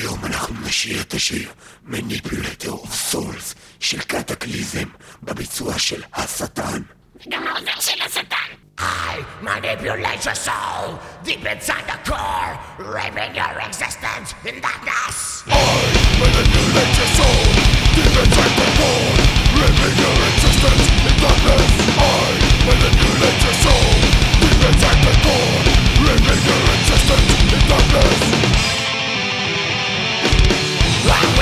והיום אנחנו נשאיר את השיר Manipulator of Souls של קטקליזם בביצוע של השטן. גם העוזר של השטן. I manipulate your soul deep inside the core, raping your existence in darkness. Manipulate your soul deep inside the core, living your existence in darkness. I manipulate your soul deep inside the core, living your existence in darkness. Wow.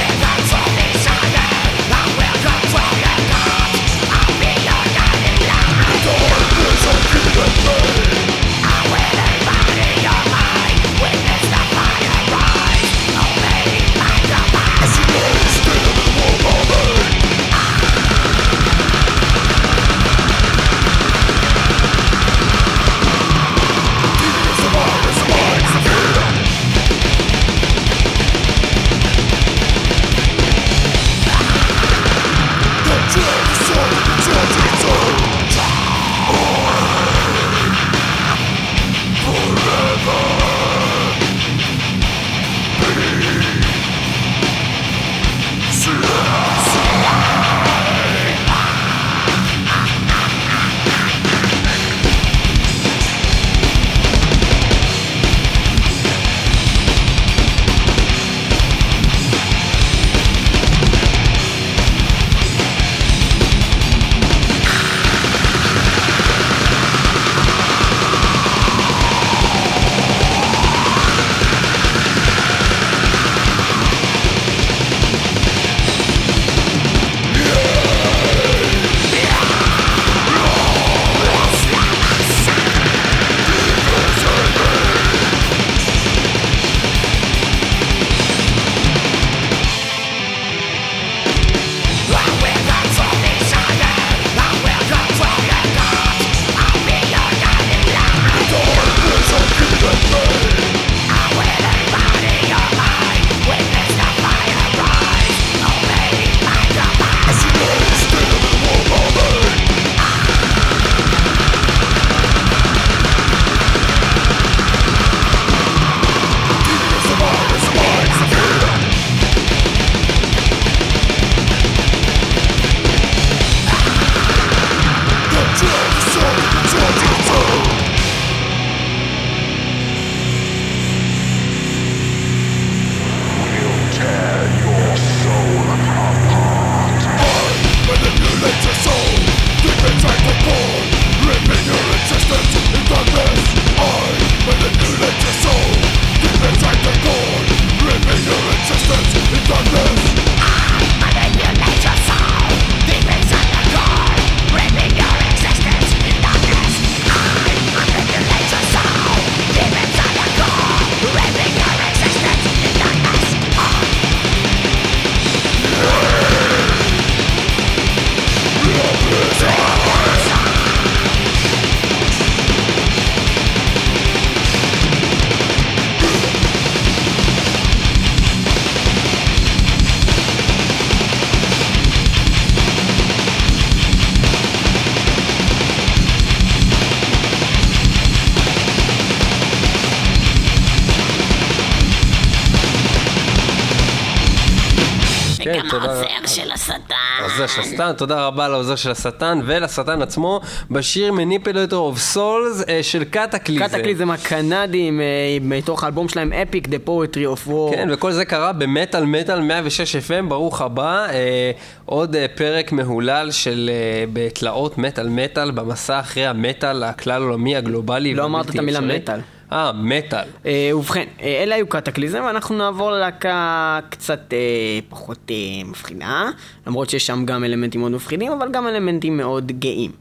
כן, תודה. העוזר של השטן. העוזר של השטן, תודה רבה לעוזר של השטן ולשטן עצמו בשיר Manipulator of Souls אה, של קטקליזם. קטקליזם הקנדים, אה, מתוך האלבום שלהם אפיק, The Poetry of War. כן, וכל זה קרה במטאל מטאל 106 FM, ברוך הבא. אה, עוד אה, פרק מהולל של אה, בתלאות מטאל מטאל, במסע אחרי המטאל הכלל עולמי הגלובלי. לא אמרת את המילה. מטאל. אה, מטאל. אה, ובכן, אה, אלה היו קטקליזם, ואנחנו נעבור ללהקה קצת אה, פחות אה, מפחידה, למרות שיש שם גם אלמנטים מאוד מפחידים, אבל גם אלמנטים מאוד גאים.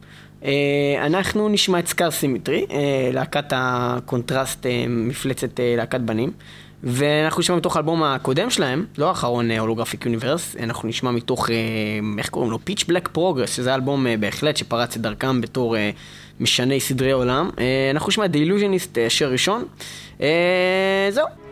אה, אנחנו נשמע את Scar Symmetry, אה, להקת הקונטרסט, אה, מפלצת אה, להקת בנים. ואנחנו נשמע מתוך האלבום הקודם שלהם, לא האחרון, Holographic Universe, אנחנו נשמע מתוך, אה, איך קוראים לו? Pitch Black Progress, שזה אלבום אה, בהחלט שפרץ את דרכם בתור אה, משני סדרי עולם. אה, אנחנו נשמע את The Illusionist, אה, שיר ראשון. אה, זהו.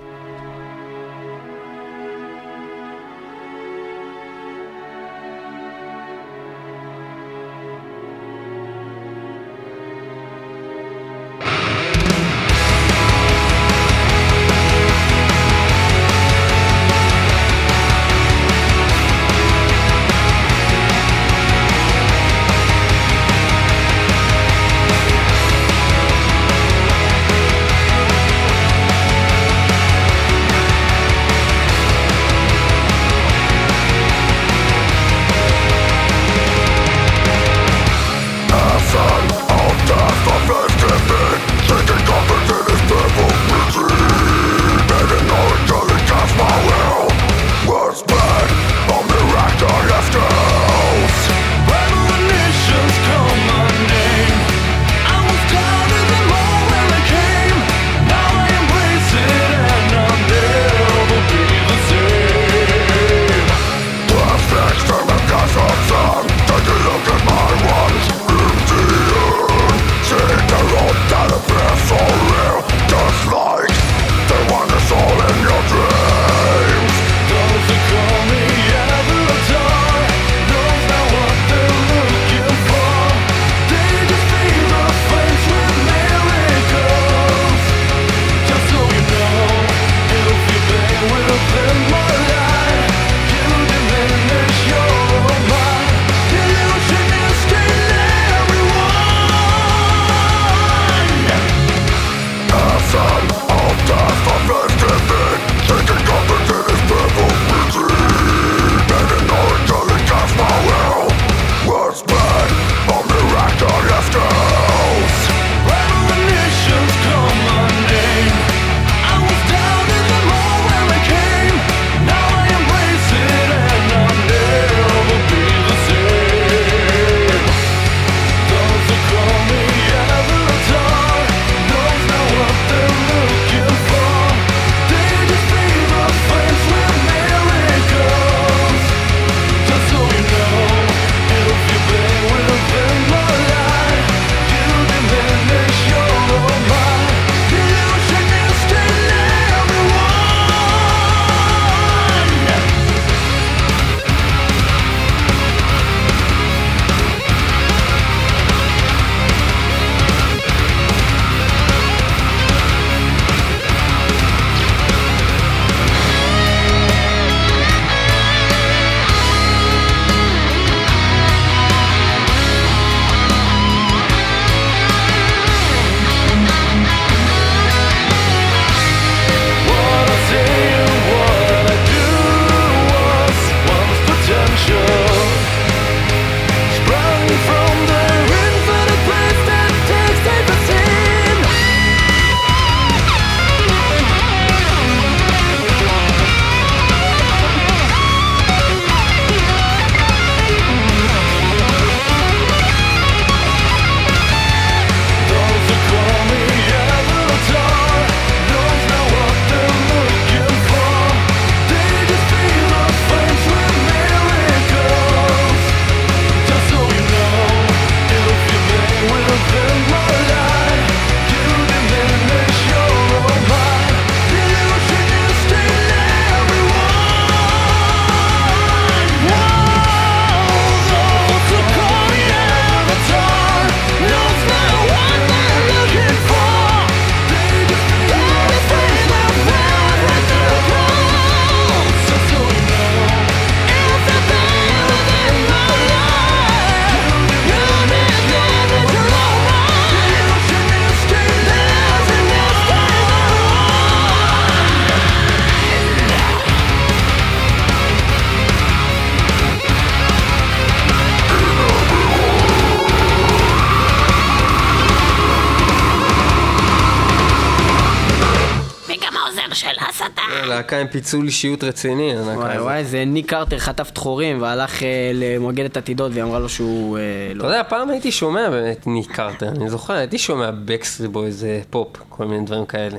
להקה עם פיצול אישיות רציני, וואי. וואי, זה ניק קרטר חטף דחורים והלך אה, למגדת עתידות והיא אמרה לו שהוא אה, אתה לא. יודע, פעם הייתי שומע באמת ניק קרטר, אני זוכר, הייתי שומע Backstreet Boys אה, פופ, כל מיני דברים כאלה.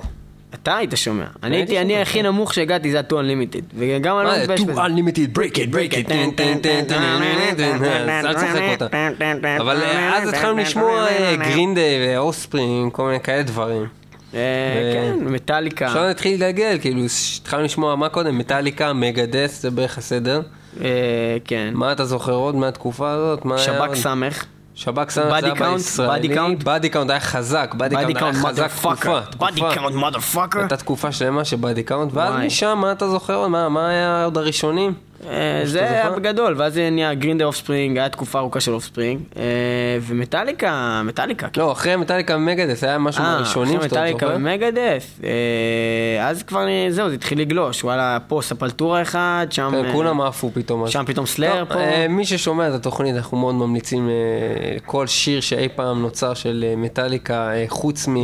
אתה היית שומע. אני הייתי אני הכי נמוך שהגעתי זה ה-2 Unlimited. וגם אני לא מתבייש בזה. unlimited, break it, break it, אל תשחק אותה. אבל אה, אז התחלנו לשמוע Green Day ו Offspring, כל מיני כאלה דברים. אה, כן, מטאליקה. עכשיו נתחיל להתגלגל, כאילו, התחלנו לשמוע מה קודם, מטאליקה, מגדס, זה בערך הסדר. אה, כן. מה אתה זוכר עוד מהתקופה הזאת? שב"כ? סמך. שב"כ סמך Body זה היה count, בישראלי, body count. בדי קאונט היה חזק, בדי קאונט היה חזק תקופה. בדי. קאונט מודרפאקר. הייתה תקופה שלמה של בדי קאונט, ואז. משם, מה אתה זוכר מה היה עוד הראשונים? אה, זה היה זוכר? בגדול, ואז זה נהיה גרינדר אוף ספרינג, היה תקופה ארוכה של אוף ספרינג, ומטאליקה, מטאליקה. לא, אחרי מטאליקה ומגדס היה משהו אה, מהראשונים אחרי שאתה עוד מטאליקה זוכר? ומגדס, אה, אז כבר אה, זהו, זה התחיל לגלוש, וואלה, פה ספלטורה אחד, שם... כן, אה, כולם עפו פתאום. שם פתאום סלאר טוב, פה. אה, מי ששומע את התוכנית, אנחנו מאוד ממליצים אה, כל שיר שאי פעם נוצר של אה, מטאליקה, אה, חוץ מ... אה,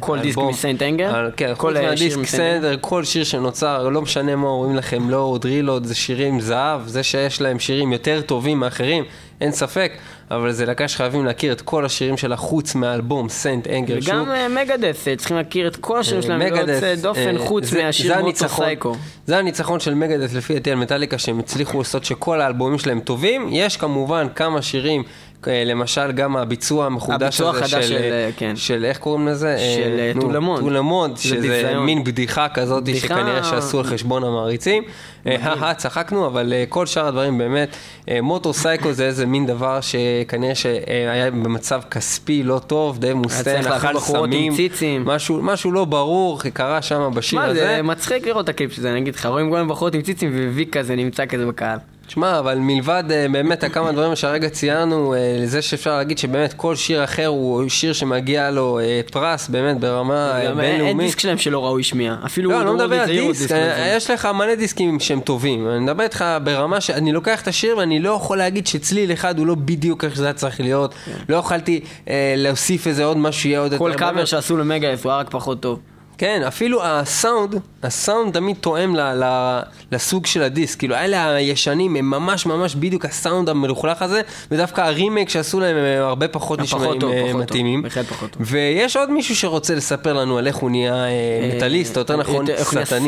כל דיסק. מסיינט אנגר? אה, כן, חוץ אה, מהדיסק סנדר, כל שיר שנוצר, לא משנה מה אומרים לכם, לא עוד רילוד, זה שירים זהב, זה שיש להם שירים יותר טובים מאחרים, אין ספק, אבל זה להקה שחייבים להכיר את כל השירים שלה חוץ מהאלבום St. Anger. וגם שוב. אה, Megadeth, אה, צריכים להכיר את כל השירים שלהם, לא Megadeth, יוצא דופן אה, חוץ מהשיר Moto Psycho. זה הניצחון של Megadeth לפי דעתי על מטאליקה שהם הצליחו לעשות שכל האלבומים שלהם טובים. יש כמובן כמה שירים, אה, למשל גם הביצוע המחודש הביצוע הזה של, של, אה, אה, כן. של איך קוראים לזה? של, אה, נו, טולמונד. טולמונד, זה שזה ביזיון. מין בדיחה כזאת בדיחה- שכנראה שעשו על חשבון המעריצים. אה, הא צחקנו, אבל אה, כל שאר הדברים באמת, אה, Moto Psycho זה איזה מין דבר שכנראה שהיה במצב כספי לא טוב, דייב מוסטיין אכל סמים. משהו משהו לא ברור קרה שם בשיר מה, הזה. זה מצחיק לראות את הקליפ של זה, אני אגיד לך, רואים גם בחורות עם ציצים וויק כזה נמצא כזה בקהל. תשמע, אבל מלבד אה, באמת הכמה דברים שהרגע ציינו, אה, לזה שאפשר להגיד שבאמת כל שיר אחר הוא שיר שמגיע לו אה, פרס, באמת ברמה אה, גם אין- בינלאומית. דיסק שלהם שלא ראוי שמיעה. אפילו לא, אני לא דרור מדבר על דיסק, אה. יש לך מלא דיסקים שהם טובים. אני מדבר איתך ברמה שאני לוקח את השיר ואני לא יכול להגיד שצליל אחד הוא לא בדיוק איך שזה היה צריך להיות. לא יכולתי אה, להוסיף איזה עוד משהו שיהיה עוד כל יותר. קאבר באמת. שעשו למגאס הוא היה רק פחות טוב. כן, אפילו הסאונד, הסאונד תמיד תואם ל, ל, לסוג של הדיסק. כאילו, אלה הישנים הם ממש ממש בדיוק הסאונד המלוכלך הזה, ודווקא הרימייק שעשו להם הם הרבה פחות נשמעים טוב, אה, פחות טוב. מתאימים. בהחלט פחות טוב. ויש עוד מישהו שרוצה לספר לנו על איך הוא נהיה אה, מטאליסט, או יותר נכון,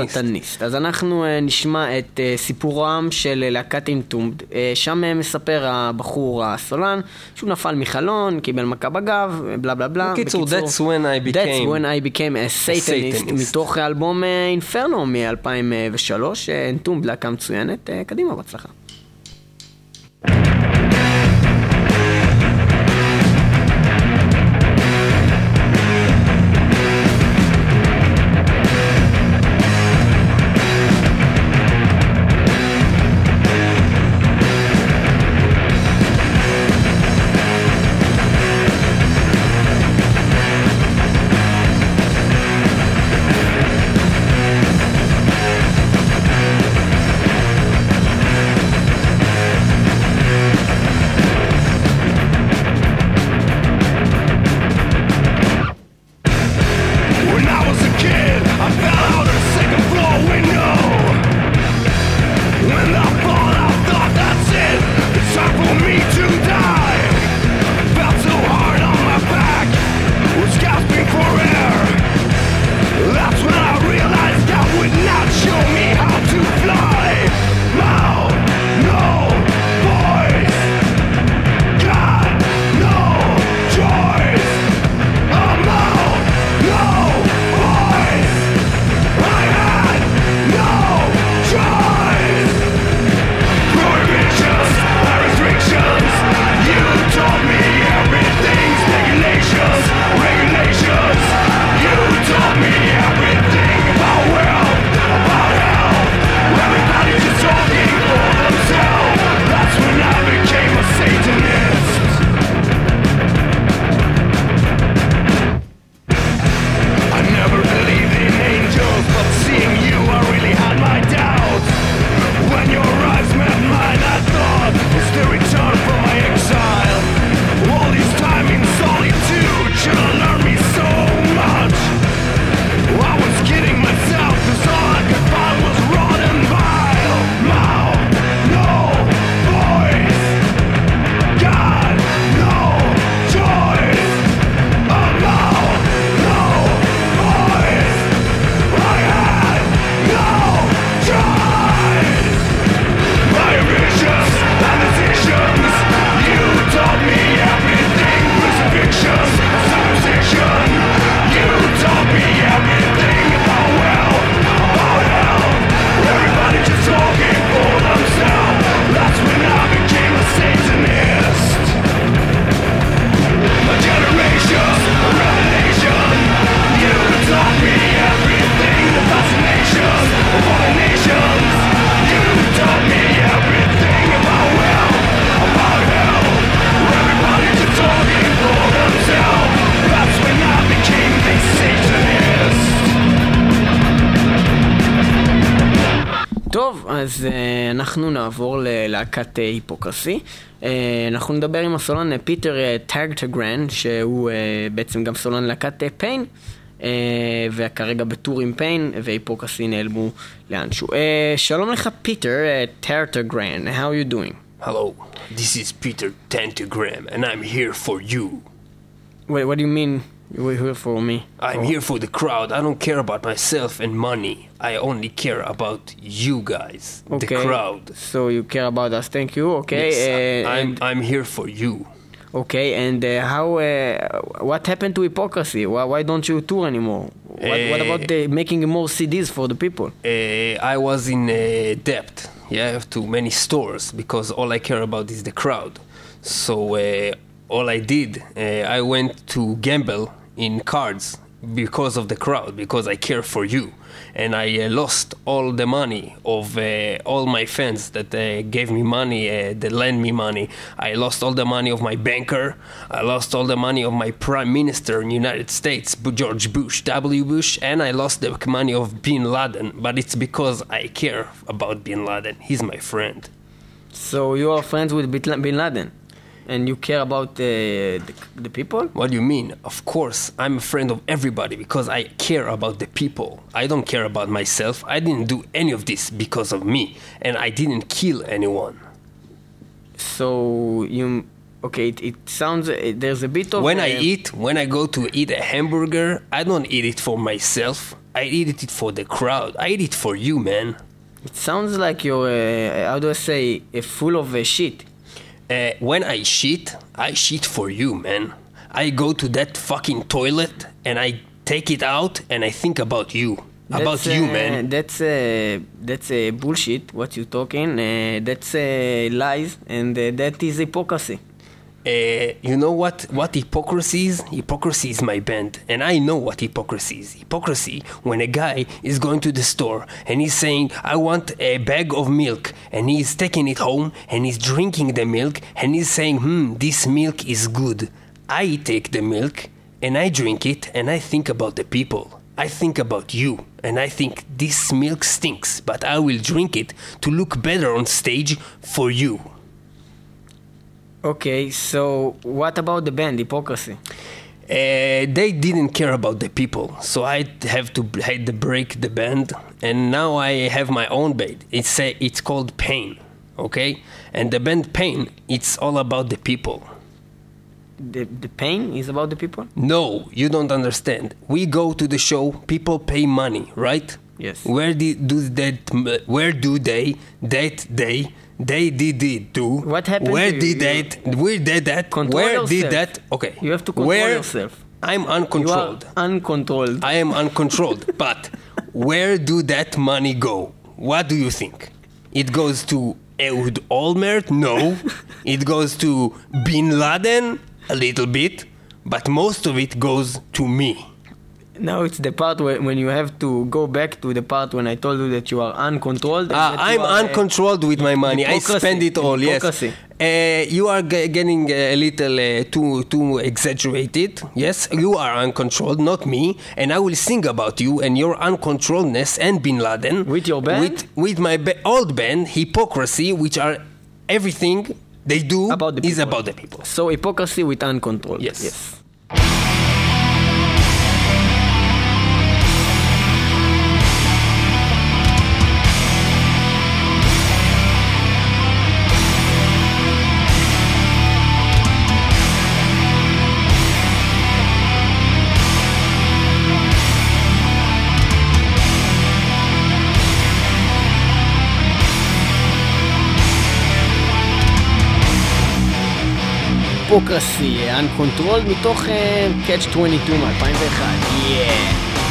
סטניסט. אז אנחנו אה, נשמע את אה, סיפורם של אה, להקת אינטומד. אה, שם אה, מספר הבחור הסולן שהוא נפל מחלון, קיבל מכה בגב, אה, בלה בלה בלה. בקיצור, That's when I became- That's when I became a Satanist, Satanist. מתוך האלבום אינפרנו מ-2003, אינטומד להקה מצוינת. אה, קדימה, בהצלחה. אז אה, אנחנו נעבור ללהקת אה, Hypocrisy. אה, אנחנו נדבר עם הסולן פיטר טאגטגרן, שהוא בעצם גם סולן להקת Pain, וכרגע ב tour עם Pain, ו Hypocrisy נעלמו לאנשהו. שלום לך פיטר טאגטגרן, how are you doing? Hello, this is Peter Tägtgren, and I'm here for you. Wait, what do you mean you're here for me? I'm here for the crowd. I don't care about myself and money. I only care about you guys, the crowd. So you care about us, thank you, okay. Yes, uh, I'm, and- I'm here for you. Okay, and uh, how? Uh, what happened to hypocrisy? Why, why don't you tour anymore? What, what Eh. about the making more CDs for the people? Uh, I was in uh, debt, yeah, to many stores because all I care about is the crowd. So uh, all I did, uh, I went to gamble in cards because of the crowd, because I care for you, and I uh, lost all the money of uh, all my fans that uh, gave me money, uh, that lent me money. I lost all the money of my banker. I lost all the money of my prime minister in United States, George Bush, W. Bush, and I lost the money of Bin Laden. But it's because I care about Bin Laden. He's my friend. So you are friends with Bin Laden, and you care about uh, the, the people? What do you mean? Of course, I'm a friend of everybody because I care about the people. I don't care about myself. I didn't do any of this because of me, and I didn't kill anyone. So you okay? It, it sounds uh, there's a bit of When I uh, eat, when I go to eat a hamburger, I don't eat it for myself. I eat it for the crowd. I eat it for you, man. It sounds like you're uh, how do I say uh, full of uh, shit. Uh, when I shit, I shit for you, man. I go to that fucking toilet and I take it out and I think about you. about That's, you, uh, man. That's uh, that's uh, bullshit. What you talking? Uh, that's uh, lies, and uh, that is hypocrisy. Uh, you know what? What hypocrisy is? Hypocrisy is my band, and I know what hypocrisy is. Hypocrisy when a guy is going to the store and he's saying, "I want a bag of milk," and he's taking it home and he's drinking the milk and he's saying, "Hmm, this milk is good." I take the milk and I drink it and I think about the people. I think about you and I think this milk stinks, but I will drink it to look better on stage for you. Okay, so what about the band hypocrisy? Uh, they didn't care about the people, so I have to had to break the band, and now I have my own band. It's a, it's called Pain, okay? And the band Pain, it's all about the people. The the pain is about the people. No, you don't understand. We go to the show, people pay money, right? Yes. Where did do that? Where do they? That they? They did it do. What happened Where did that? Where did that? Control where did that? Okay. You have to control Where- yourself. I'm uncontrolled. uncontrolled. I am uncontrolled. but where do that money go? What do you think? It goes to Ehud Olmert? No. it goes to Bin Laden? A little bit. But most of it goes to me. Now it's the part where, when you have to go back to the part when I told you that you are uncontrolled. Ah, I'm are, uh, uncontrolled with my money. I spend it all. Hypocrisy. Yes. Uh, you are ge- getting a little uh, too too exaggerated. Yes, you are uncontrolled, not me. And I will sing about you and your uncontrolledness and Bin Laden With your band? With with my ba- old band, Hypocrisy, which are everything they do About the is people. about the people. So hypocrisy with uncontrolled. Yes. Yes. היפוקרסי, uncontrolled מתוך אה, Catch 22 מ-2001. Yeah.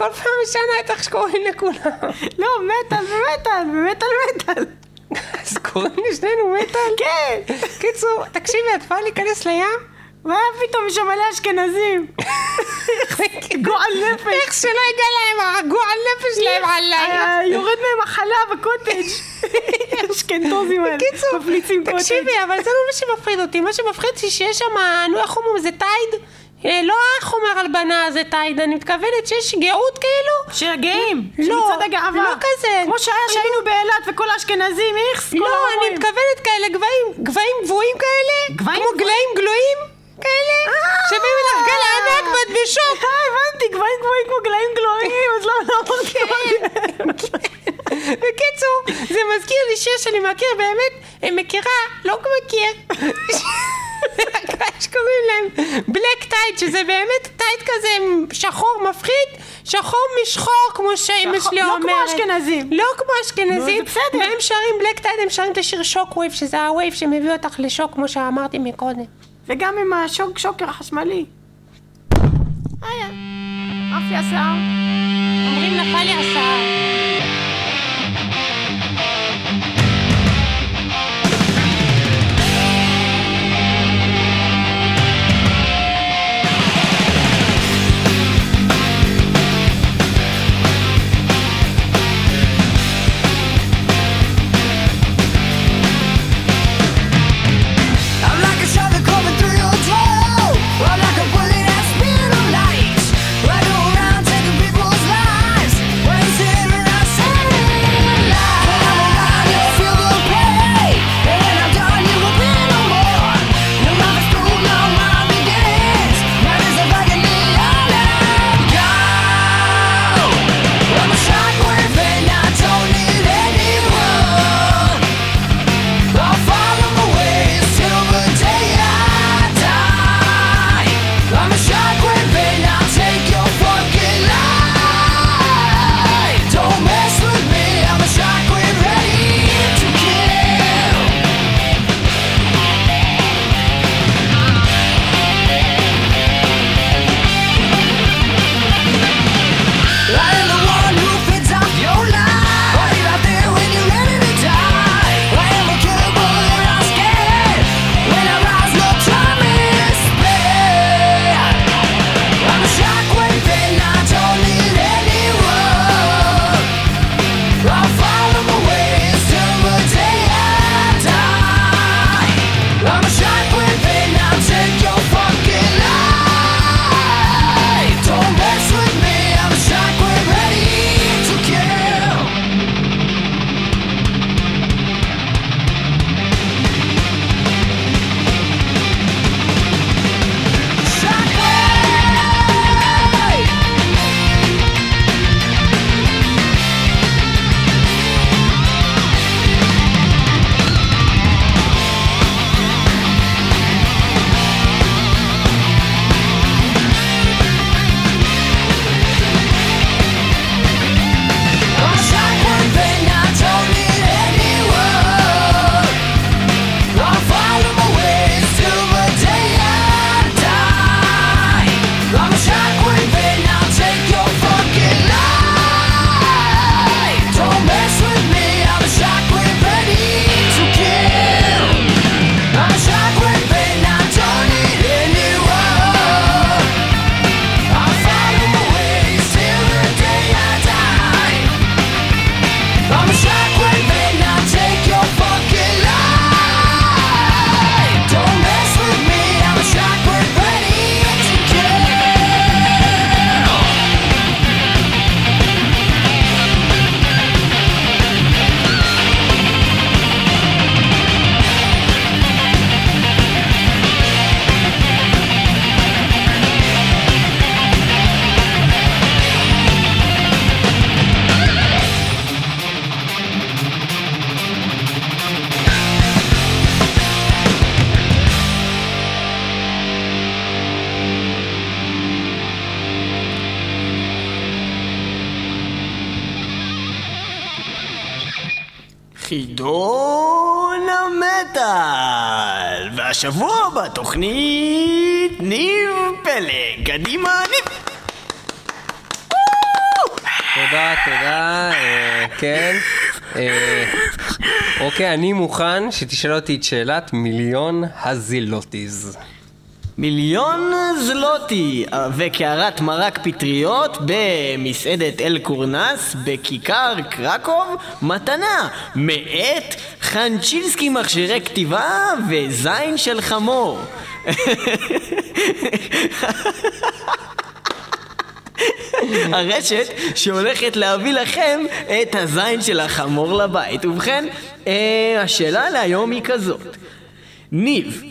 כל פעם משנה את איך שקוראים לכולם. לא, מטאל ומטאל, ומטאל מטאל. אז קוראים לשנינו מטאל? כן. קיצור, תקשיבי, את באה להיכנס לים? מה פתאום יש שם מלא אשכנזים? גועל נפש. איך שלא יגע להם, הגועל נפש שלהם עליי. אה, יורד מהם החלב, הקוטג'. אשכנזים האלה. בקיצור, מפליצים קוטג'. תקשיבי, אבל זה לא מה שמפחיד אותי, מה שמפחיד אותי שיש שם, נו, איך אומרים, זה טייד? אה, לא החומר הלבנה זה טייד, אני מתכוונת שיש גאות כאילו? של לא, מצעד הגאווה. לא כזה. כמו שהיה שהיינו באילת וכל האשכנזים, איכס, כל לא, אני. מתכוונת כאלה גבהים, גבהים גבוהים כאלה, גבהים כמו? גלאים גלויים כאלה, שבאים לך גל ענק ואת בשוק. אה, הבנתי, גבהים גבוהים כמו גלאים גלויים, אז לא, לא אמרתי בקיצור, זה מזכיר לי שיר שאני מכיר באמת, אה, מכירה, לא מכיר. שקוראים להם Black Tide, שזה באמת tide כזה שחור מפחיד, שחור משחור, כמו שאמא שחור- שלי לא אומרת. כמו אשכנזים. לא כמו אשכנזים. והם שרים Black Tide, הם שרים את השיר Shockwave, שזה ה wave שמביא אותך לשוק, כמו שאמרתי מקודם. וגם עם השוק שוקר החשמלי. היה. עפי השיער. אומרים נפל לי השיער. בתוכנית ניב פלג. קדימה, ניב! תודה, תודה, אה, כן. אה, אוקיי, אני מוכן שתשאל אותי את שאלת מיליון הזילוטיז. מיליון זלוטי וקערת מרק פטריות במסעדת אל קורנס בכיכר קרקוב מתנה מאת חנצ'ינסקי מכשירי כתיבה וזין של חמור הרשת שהולכת להביא לכם את הזין של החמור לבית. ובכן, אה, השאלה להיום היא כזאת. ניב,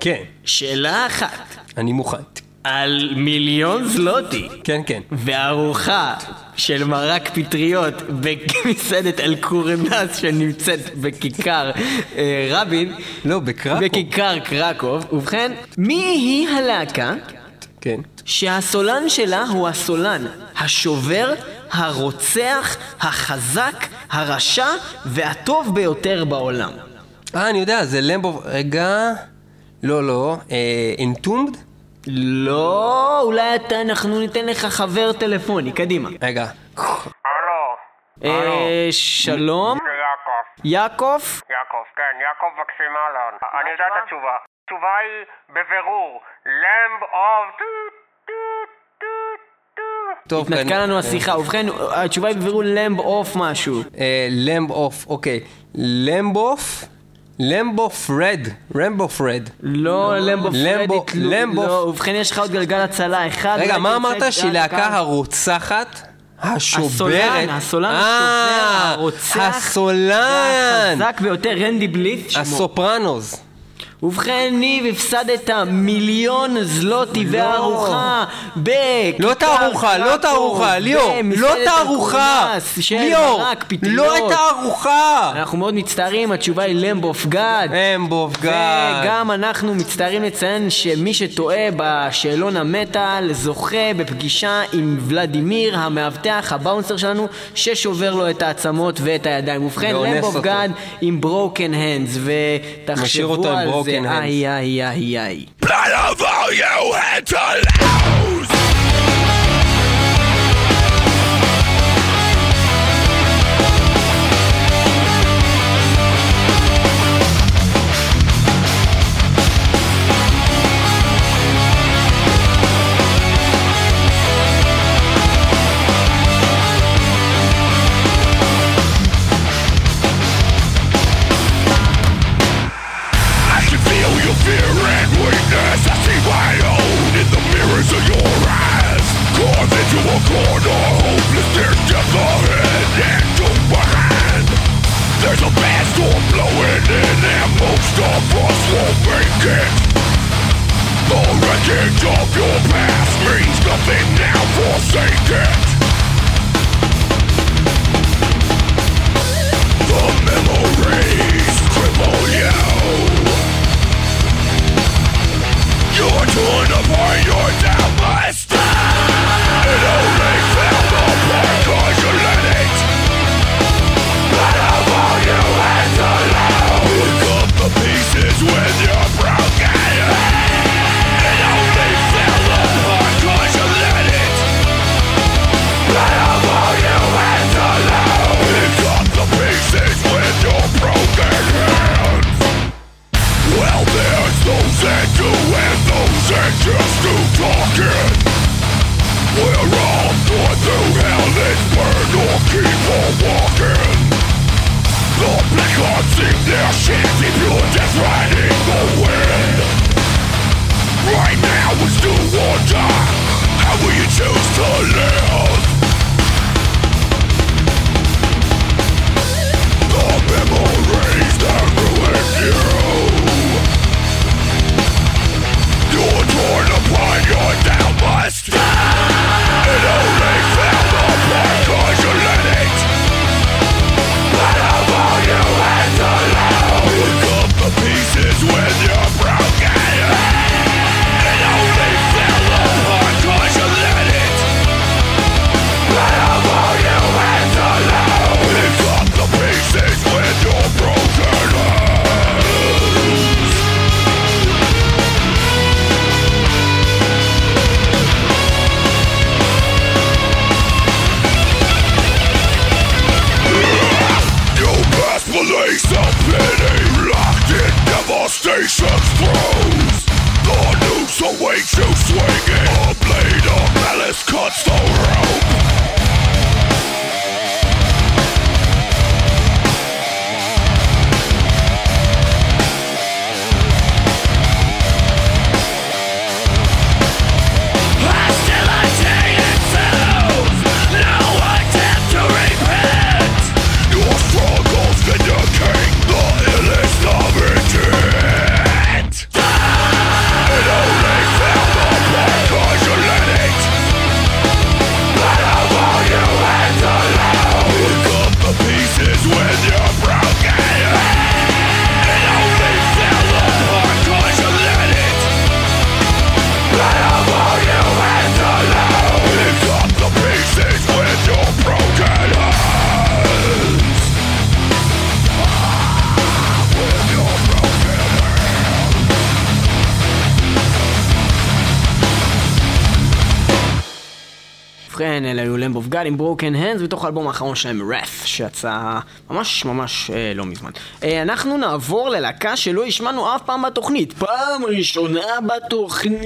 כן, שאלה אחת. אני מוכן. על מיליון זלוטי כן, כן. וארוחה של מרק פטריות במסעדת אל-קורנס שנמצאת בכיכר אה, רבין, לא, בקרקו. בכיכר קרקוב. ובכן, מי היא הלהקה כן. שהסולן שלה הוא הסולן השובר, הרוצח, החזק, הרשע והטוב ביותר בעולם? אה, אני יודע, זה למבו... רגע... לא, לא. אינטומד? לא, אולי אתה, אנחנו ניתן לך חבר טלפוני, קדימה. רגע. אה, שלום? זה יעקב. יעקב? יעקב, כן, יעקב וקסימלון. אני יודע את התשובה. התשובה היא בבירור. Lamb of... טוב, התנתקה אני- לנו השיחה, ובכן, התשובה היא בבירור Lamb of משהו. אה, Lamb of, אוקיי. Lamb of? Lamb of Red. רמבוף רד. לא, למבו למבו- פרדי תלו- למבו- לא, ובכן יש לך עוד גלגל הצלה אחד. רגע, מה אמרת? שהיא להקה? הרוצחת? השוברת? הסולן, הסולן אה, השובר, הרוצח. הסולן! והחזק ביותר, רנדי בליץ שמו. ובכן, ניב, הפסדת מיליון זלוטי וארוחה בכיכר לא תערוכה, לא תערוכה, ליאור, לא תערוכה, ליאור. לא הייתה ארוחה. אנחנו מאוד מצטערים, התשובה היא למבוף גד. אמבוף גד. וגם אנחנו מצטערים לציין שמי שטועה בשאלון המטאל זוכה בפגישה עם ולדימיר, המאבטח, הבאונסר שלנו, ששובר לו את העצמות ואת הידיים. ובכן, למבוף אותו. גד עם ברוקן הנדס, ותחשבו על fucking hands. Ay, ay, ay, ay. Blood of all you had to live. Of us won't make it. The wreckage of your past means nothing now. Forsake it. The memories cripple you. You're torn apart, you're down God עם Broken Hands, בתוך האלבום האחרון שלהם, Wrath, שיצא ממש ממש אה, לא מזמן. אה, אנחנו נעבור ללהקה שלא השמענו אף פעם בתוכנית. פעם ראשונה בתוכנית.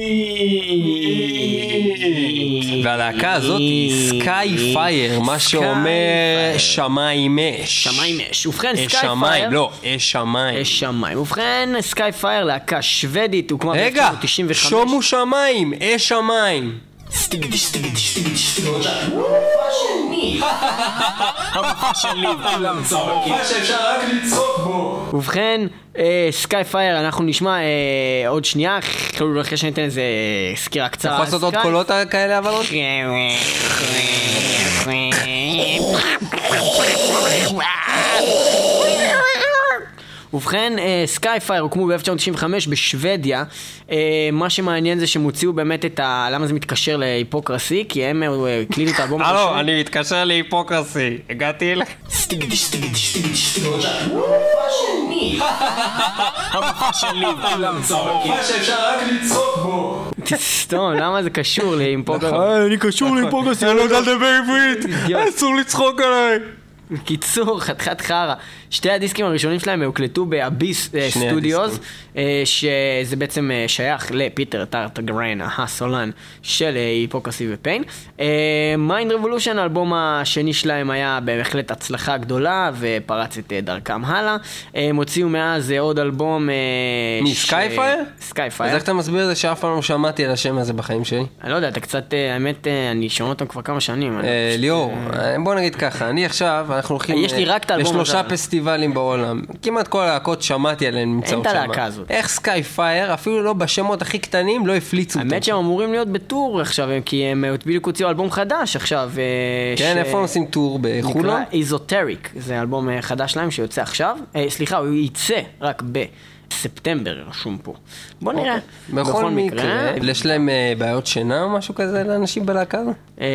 והלהקה הזאת היא Skyfire, מה שאומר. שמיים אש. שמיים אש. ובכן, Skyfire... שמיים, לא, אש שמיים. אש שמיים. ובכן, Skyfire, להקה שוודית, הוקמה רגע, ב-1995. שומו שמיים, אש שמיים. ובכן, סקאי פייר, אנחנו נשמע אה, עוד שנייה, כאילו אחרי שניתן איזה סקירה קצרה. אתה יכול לעשות עוד קולות כאלה אבל עוד? ובכן, סקאי פייר הוקמו ב-1995 בשוודיה. אה, מה שמעניין זה שהם הוציאו באמת את ה... למה זה מתקשר להיפוקרסי? כי הם אה, הקליטו את האלבום הלו, אני מתקשר להיפוקרסי. הגעתי אליך. סתום, למה זה קשור ל Hypocrisy? אני קשור ל Hypocrisy, אני לא יודע לדבר עברית. אסור לצחוק עליי. בקיצור, חתיכת חרא. שתי הדיסקים הראשונים שלהם הוקלטו ב Abyss אה, Studios, אה, שזה בעצם אה, שייך לפיטר טארטגרן, הסולן של Hypocrisy ו Pain. Mind Revolution, האלבום השני שלהם היה בהחלט הצלחה גדולה ופרץ את דרכם הלאה. אה, הם הוציאו מאז עוד אלבום... ש- Skyfire? אז איך אתה מסביר את זה שאף פעם לא שמעתי על השם הזה בחיים שלי? אני לא יודע, אתה קצת, האמת, אני שומע אותם כבר כמה שנים. פשוט, ליאור, בוא נגיד ככה, אני עכשיו, אנחנו הולכים יש לי אה, רק את האלבום לשלושה הזה. פסטיבלים בעולם. כמעט כל הלהקות שמעתי עליהן נמצאות את שם. הלהקה הזאת. איך Skyfire, אפילו לא בשמות הכי קטנים, לא הפליצו אותם. האמת שהם אמורים להיות ב tour עכשיו, כי הם אה, בדיוק הוציאו אלבום חדש עכשיו. אה, כן, איפה הם עושים tour? בחולון? נקרא Esoteric, זה אלבום חדש להם שיוצא עכשיו. סליחה, הוא יצא רק בספטמבר, רשום פה. בוא נראה. אוקיי. בכל מקרה, יש להם אה, בעיות שינה או משהו כזה לאנשים בלהקה הזאת? אה,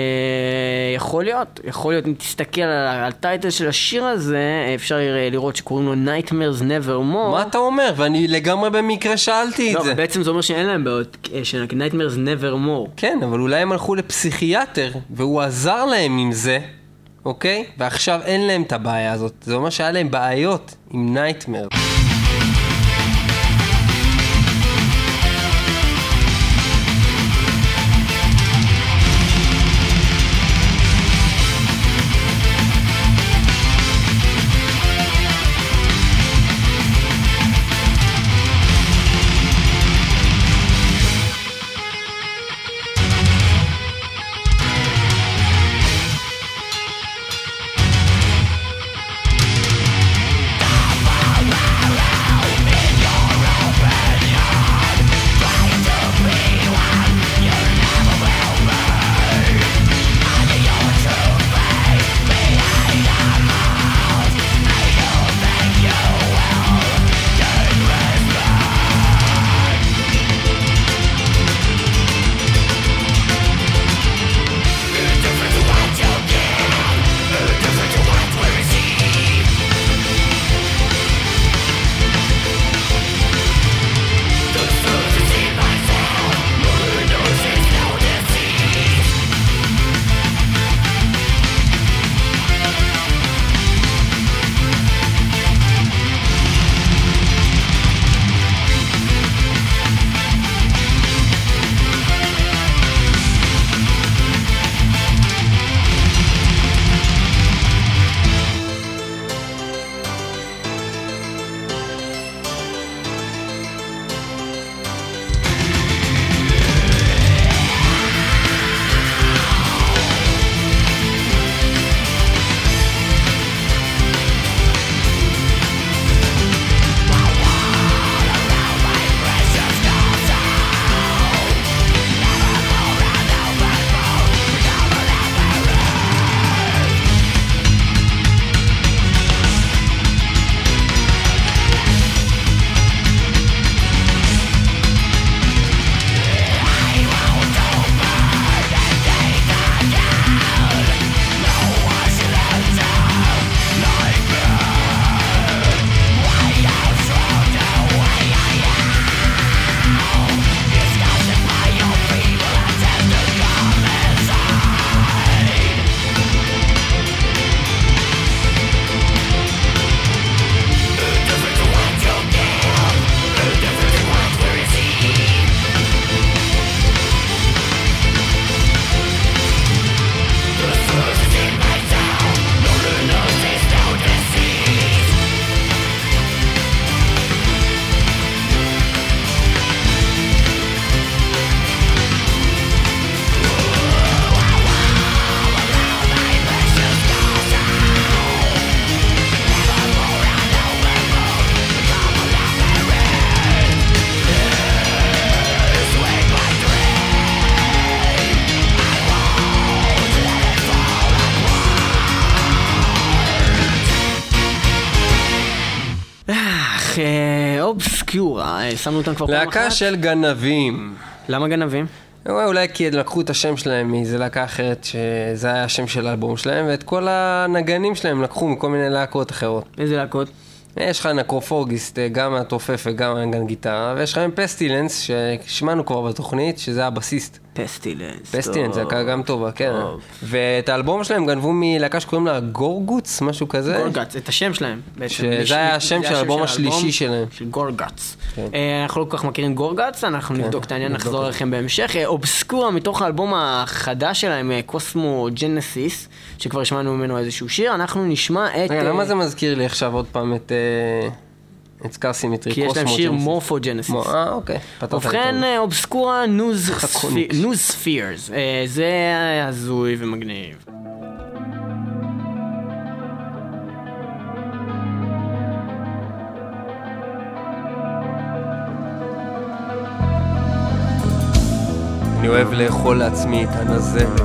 יכול להיות, יכול להיות, אם תסתכל על הטייטל של השיר הזה, אפשר אה, לראות שקוראים לו Nightmares Never More. מה אתה אומר? ואני לגמרי במקרה שאלתי לא, את זה. בעצם זה אומר שאין להם בעיות שינה, כי Nightmares Never More. כן, אבל אולי הם הלכו לפסיכיאטר, והוא עזר להם עם זה, אוקיי? ועכשיו אין להם את הבעיה הזאת. זה אומר שהיה להם בעיות עם נייטמר. שמנו אותם כבר פעם אחת. להקה של גנבים. למה גנבים? אולי כי לקחו את השם שלהם מאיזה להקה אחרת, שזה היה השם של האלבום שלהם, ואת כל הנגנים שלהם לקחו מכל מיני להקות אחרות. איזה להקות? יש לך נקרופוגיסט, אה, גם התופף וגם הנגן גיטרה, ויש לך פסטילנס, ששמענו כבר בתוכנית, שזה הבסיסט. פסטילנס. פסטילנס, זה להקה גם טובה, כן. ואת האלבום שלהם גנבו מלהקה שקוראים לה גורגוץ, משהו כזה. גורגאץ, את השם שלהם. בעצם. שזה היה השם של האלבום השלישי שלהם. של גורגאץ. כן. אה, אנחנו לא כל כך מכירים Gorguts, אנחנו נבדוק את העניין, נחזור אליכם בהמשך. אה, Obscura מתוך האלבום החדש שלהם, אה, Cosmogenesis, שכבר שמענו ממנו איזשהו שיר, אנחנו נשמע את... רגע, למה זה מזכיר לי עכשיו עוד פעם את... אה, את Scar Symmetry? כי יש להם שיר Cosmogenesis. Morphogenesis. מו- אה, אוקיי. ובכן. אה, Obscura חכונית. ספירס. זה הזוי ומגניב. אני אוהב לאכול לעצמי את הנזלת.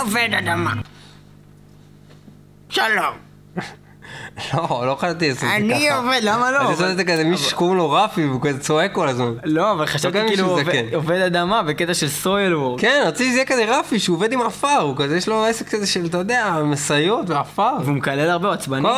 עובד אדמה. שלום. לא, לא חשבתי לעשות את זה ככה. אני עובד, למה לא? אני עושה את זה כזה מישהו שקוראים לו רפי והוא כזה צועק כל הזמן. לא, אבל חשבתי גם כאילו עובד- אדמה בקטע של סויל וורק. כן, רציתי שזה יהיה כזה רפי שהוא עובד עם עפר, הוא כזה, יש לו עסק כזה של, אתה יודע, משאיות ועפר. והוא מקלל הרבה, הוא עצבני.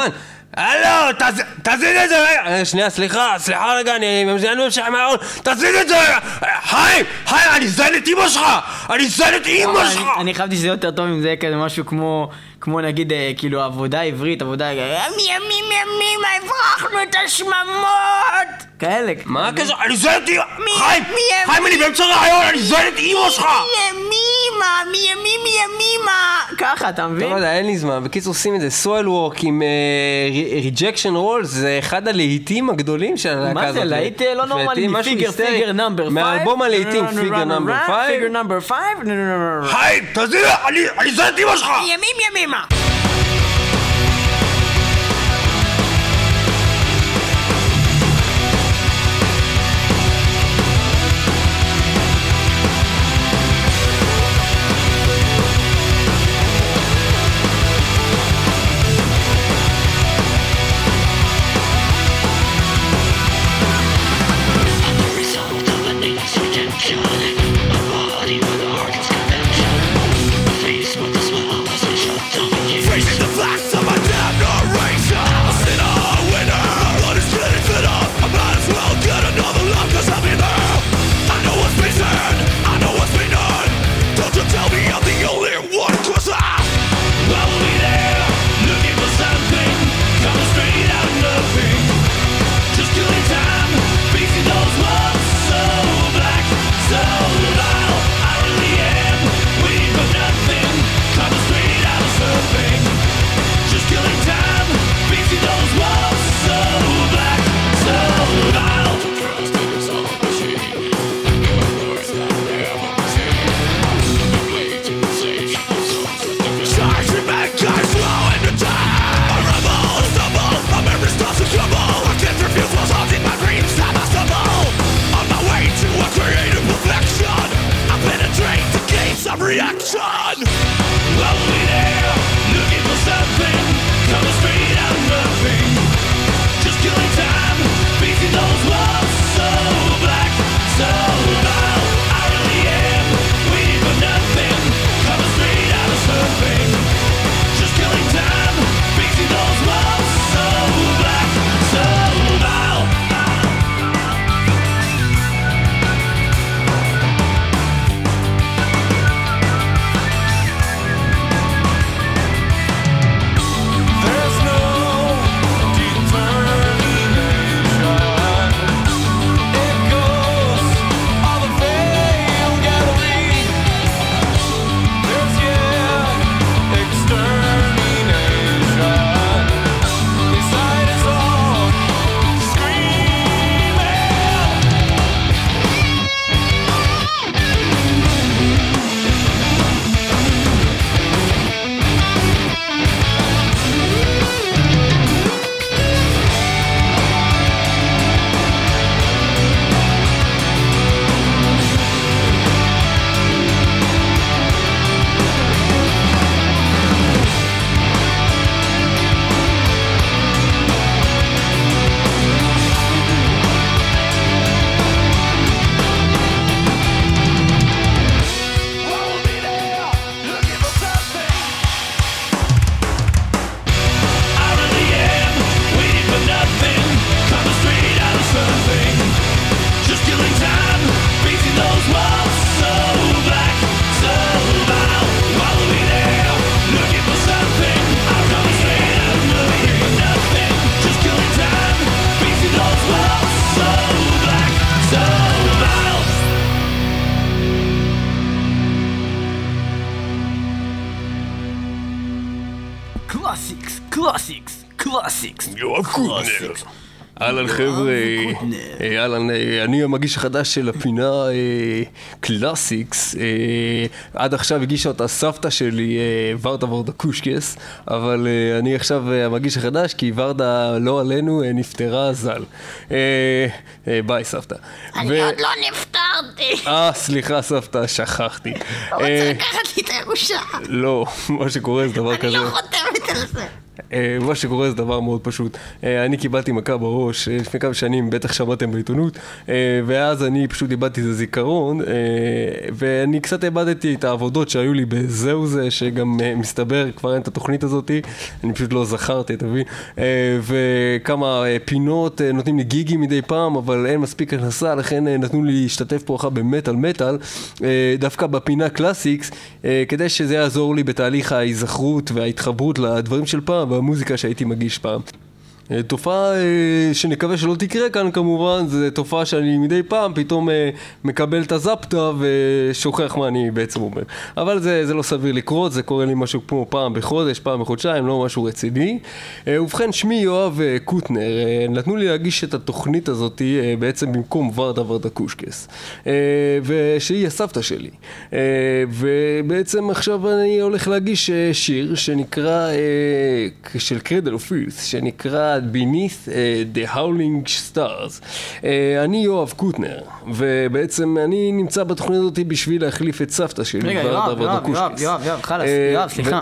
הלו, תז- תזיז את זה רגע! אה, שנייה, סליחה, סליחה רגע, אני ממזיין ממשיך מהארון, תזיז את זה רגע! אה, חיים, חיים, אני זיין את אמא שלך! אני זיין את אמא אבל שלך! אני חשבתי שזה יותר טוב אם זה יהיה כזה משהו כמו, כמו נגיד, אה, כאילו עבודה עברית, עבודה... ימים ימים הברחנו את השממות! כאלה. מה הקשר? אני זיין את. מי- חיים, חיים, אני באמצע רעיון, אני זיין את אמא שלך! ימימה, מימים ימימה! ככה, אתה לא מבין? יודע, אין לי זמן. בקיצור, עושים את זה. Soilwork עם Rejection Role, זה אחד הלהיטים הגדולים של הלהקה מה הזאת. זה, להיט אה, לא נורמלי, Figure. Figure Number Five? מאלבום הלהיטים, Figure Number Five. Figure Number Five? חיים, תזיז, אני אני זיין את אמא שלך! ימים ימימה! מה。אהלן חבר'ה, אה, אהלן, אה, אני המגיש החדש של הפינה אה, Classics. אה, עד עכשיו הגישה אותה סבתא שלי, אה, ורדה ורדה קושקס, אבל אה, אני עכשיו אה, המגיש החדש כי ורדה, לא עלינו, אה, נפטרה ז"ל. אה, אה, ביי סבתא. אני עוד לא נפטרתי. אה, סליחה סבתא, שכחתי. רוצה אה, לקחת לי את הירושה. לא, מה שקורה זה דבר אני כזה. לא חותמת על זה. אה, מה שקורה זה דבר מאוד פשוט. אה, אני קיבלתי מכה בראש אה, לפני כמה שנים, בטח שמעתם בעיתונות, ואז אני פשוט איבדתי את הזיכרון, ואני קצת איבדתי את העבודות שהיו לי בזהו זה, שגם מסתבר, כבר אין את התוכנית הזאתי, אני פשוט לא זכרתי, אתה מבין? וכמה פינות נותנים לי גיגים מדי פעם, אבל אין מספיק הכנסה, לכן נתנו לי להשתתף פה אחר במטאל מטאל, דווקא בפינה קלאסיקס, כדי שזה יעזור לי בתהליך ההיזכרות וההתחברות לדברים של פעם והמוזיקה שהייתי מגיש פעם. אה, תופעה אה, שנקווה שלא תקרה כאן כמובן, זו תופעה שאני מדי פעם פתאום אה, מקבל את הזפטה ושוכח מה אני בעצם אומר. אבל זה, זה לא סביר לקרות, זה קורה לי משהו כמו פעם בחודש, פעם בחודשיים, לא משהו רציני. ובכן, שמי יואב קוטנר, נתנו לי להגיש את התוכנית הזאת בעצם במקום ורדה ורדה קושקס, ושהיא הסבתא שלי. ובעצם עכשיו אני הולך להגיש שיר שנקרא, של Cradle of Filth, שנקרא Beneath אה, The Howling Stars. אה, אני יואב קוטנר, ובעצם אני נמצא בתוכנית הזאת בשביל להחליף את סבתא שלי, רגע, יואב, יואב, יואב. יואב, יואב, חלאס, אה, יואב, סליחה.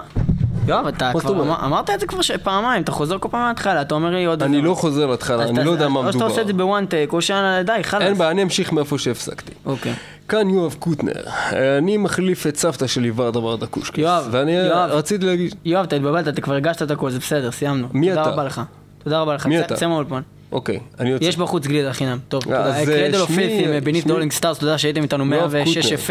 יואב, אתה כבר אמרת את זה כבר פעמיים, אתה חוזר כל פעם מההתחלה, אתה אומר לי עוד... אני לא חוזר להתחלה, אני לא יודע מה או שאתה מדובר. עושה את זה ב one take, או שאלה, די, חלאס. אין בעיה, אני אמשיך מאיפה שהפסקתי. אוקיי. כאן יואב קוטנר, אני מחליף את סבתא שלי ורדה ורדה קושקס. יואב, ואני יואב. רציתי להגיש... יואב, אתה התבלבלת, אתה כבר הגשת את הכל, זה בסדר, סיימנו. מי תודה אתה? רבה לך. תודה רבה לך. צא- מהאולפן. אוקיי, אני יוצא. יש בחוץ גלידה חינם. טוב, תודה. אה, Cradle Beneath שמי- the Howling Stars, תודה שהייתם איתנו יואב 106 קוטנר. FM,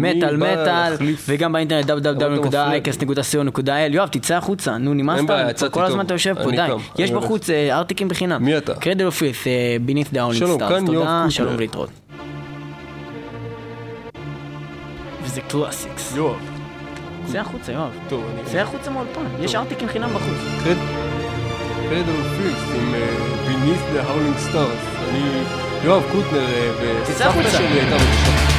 מטאל מטאל, וגם באינטרנט www.icast.co.il. יואב, תצא החוצה, נו כבר יצאתי כל הזמן. אתה יושב פה, די. יש. בחוץ אה, ארטיקים בחינם. מי אתה? Cradle of Filth, Beneath the Howling Stars, תודה. שלום ולהתראות. וזה Classics. יואב. צא החוצה, יואב. טוב, אני... צא החוצה מהאולפן, יש ארטיקים חינם בחוץ. Cradle of Filth עם אה, Beneath the Howling Stars. אני... יואב קוטנר, אה, החוצה. שלי הייתה בבקשה.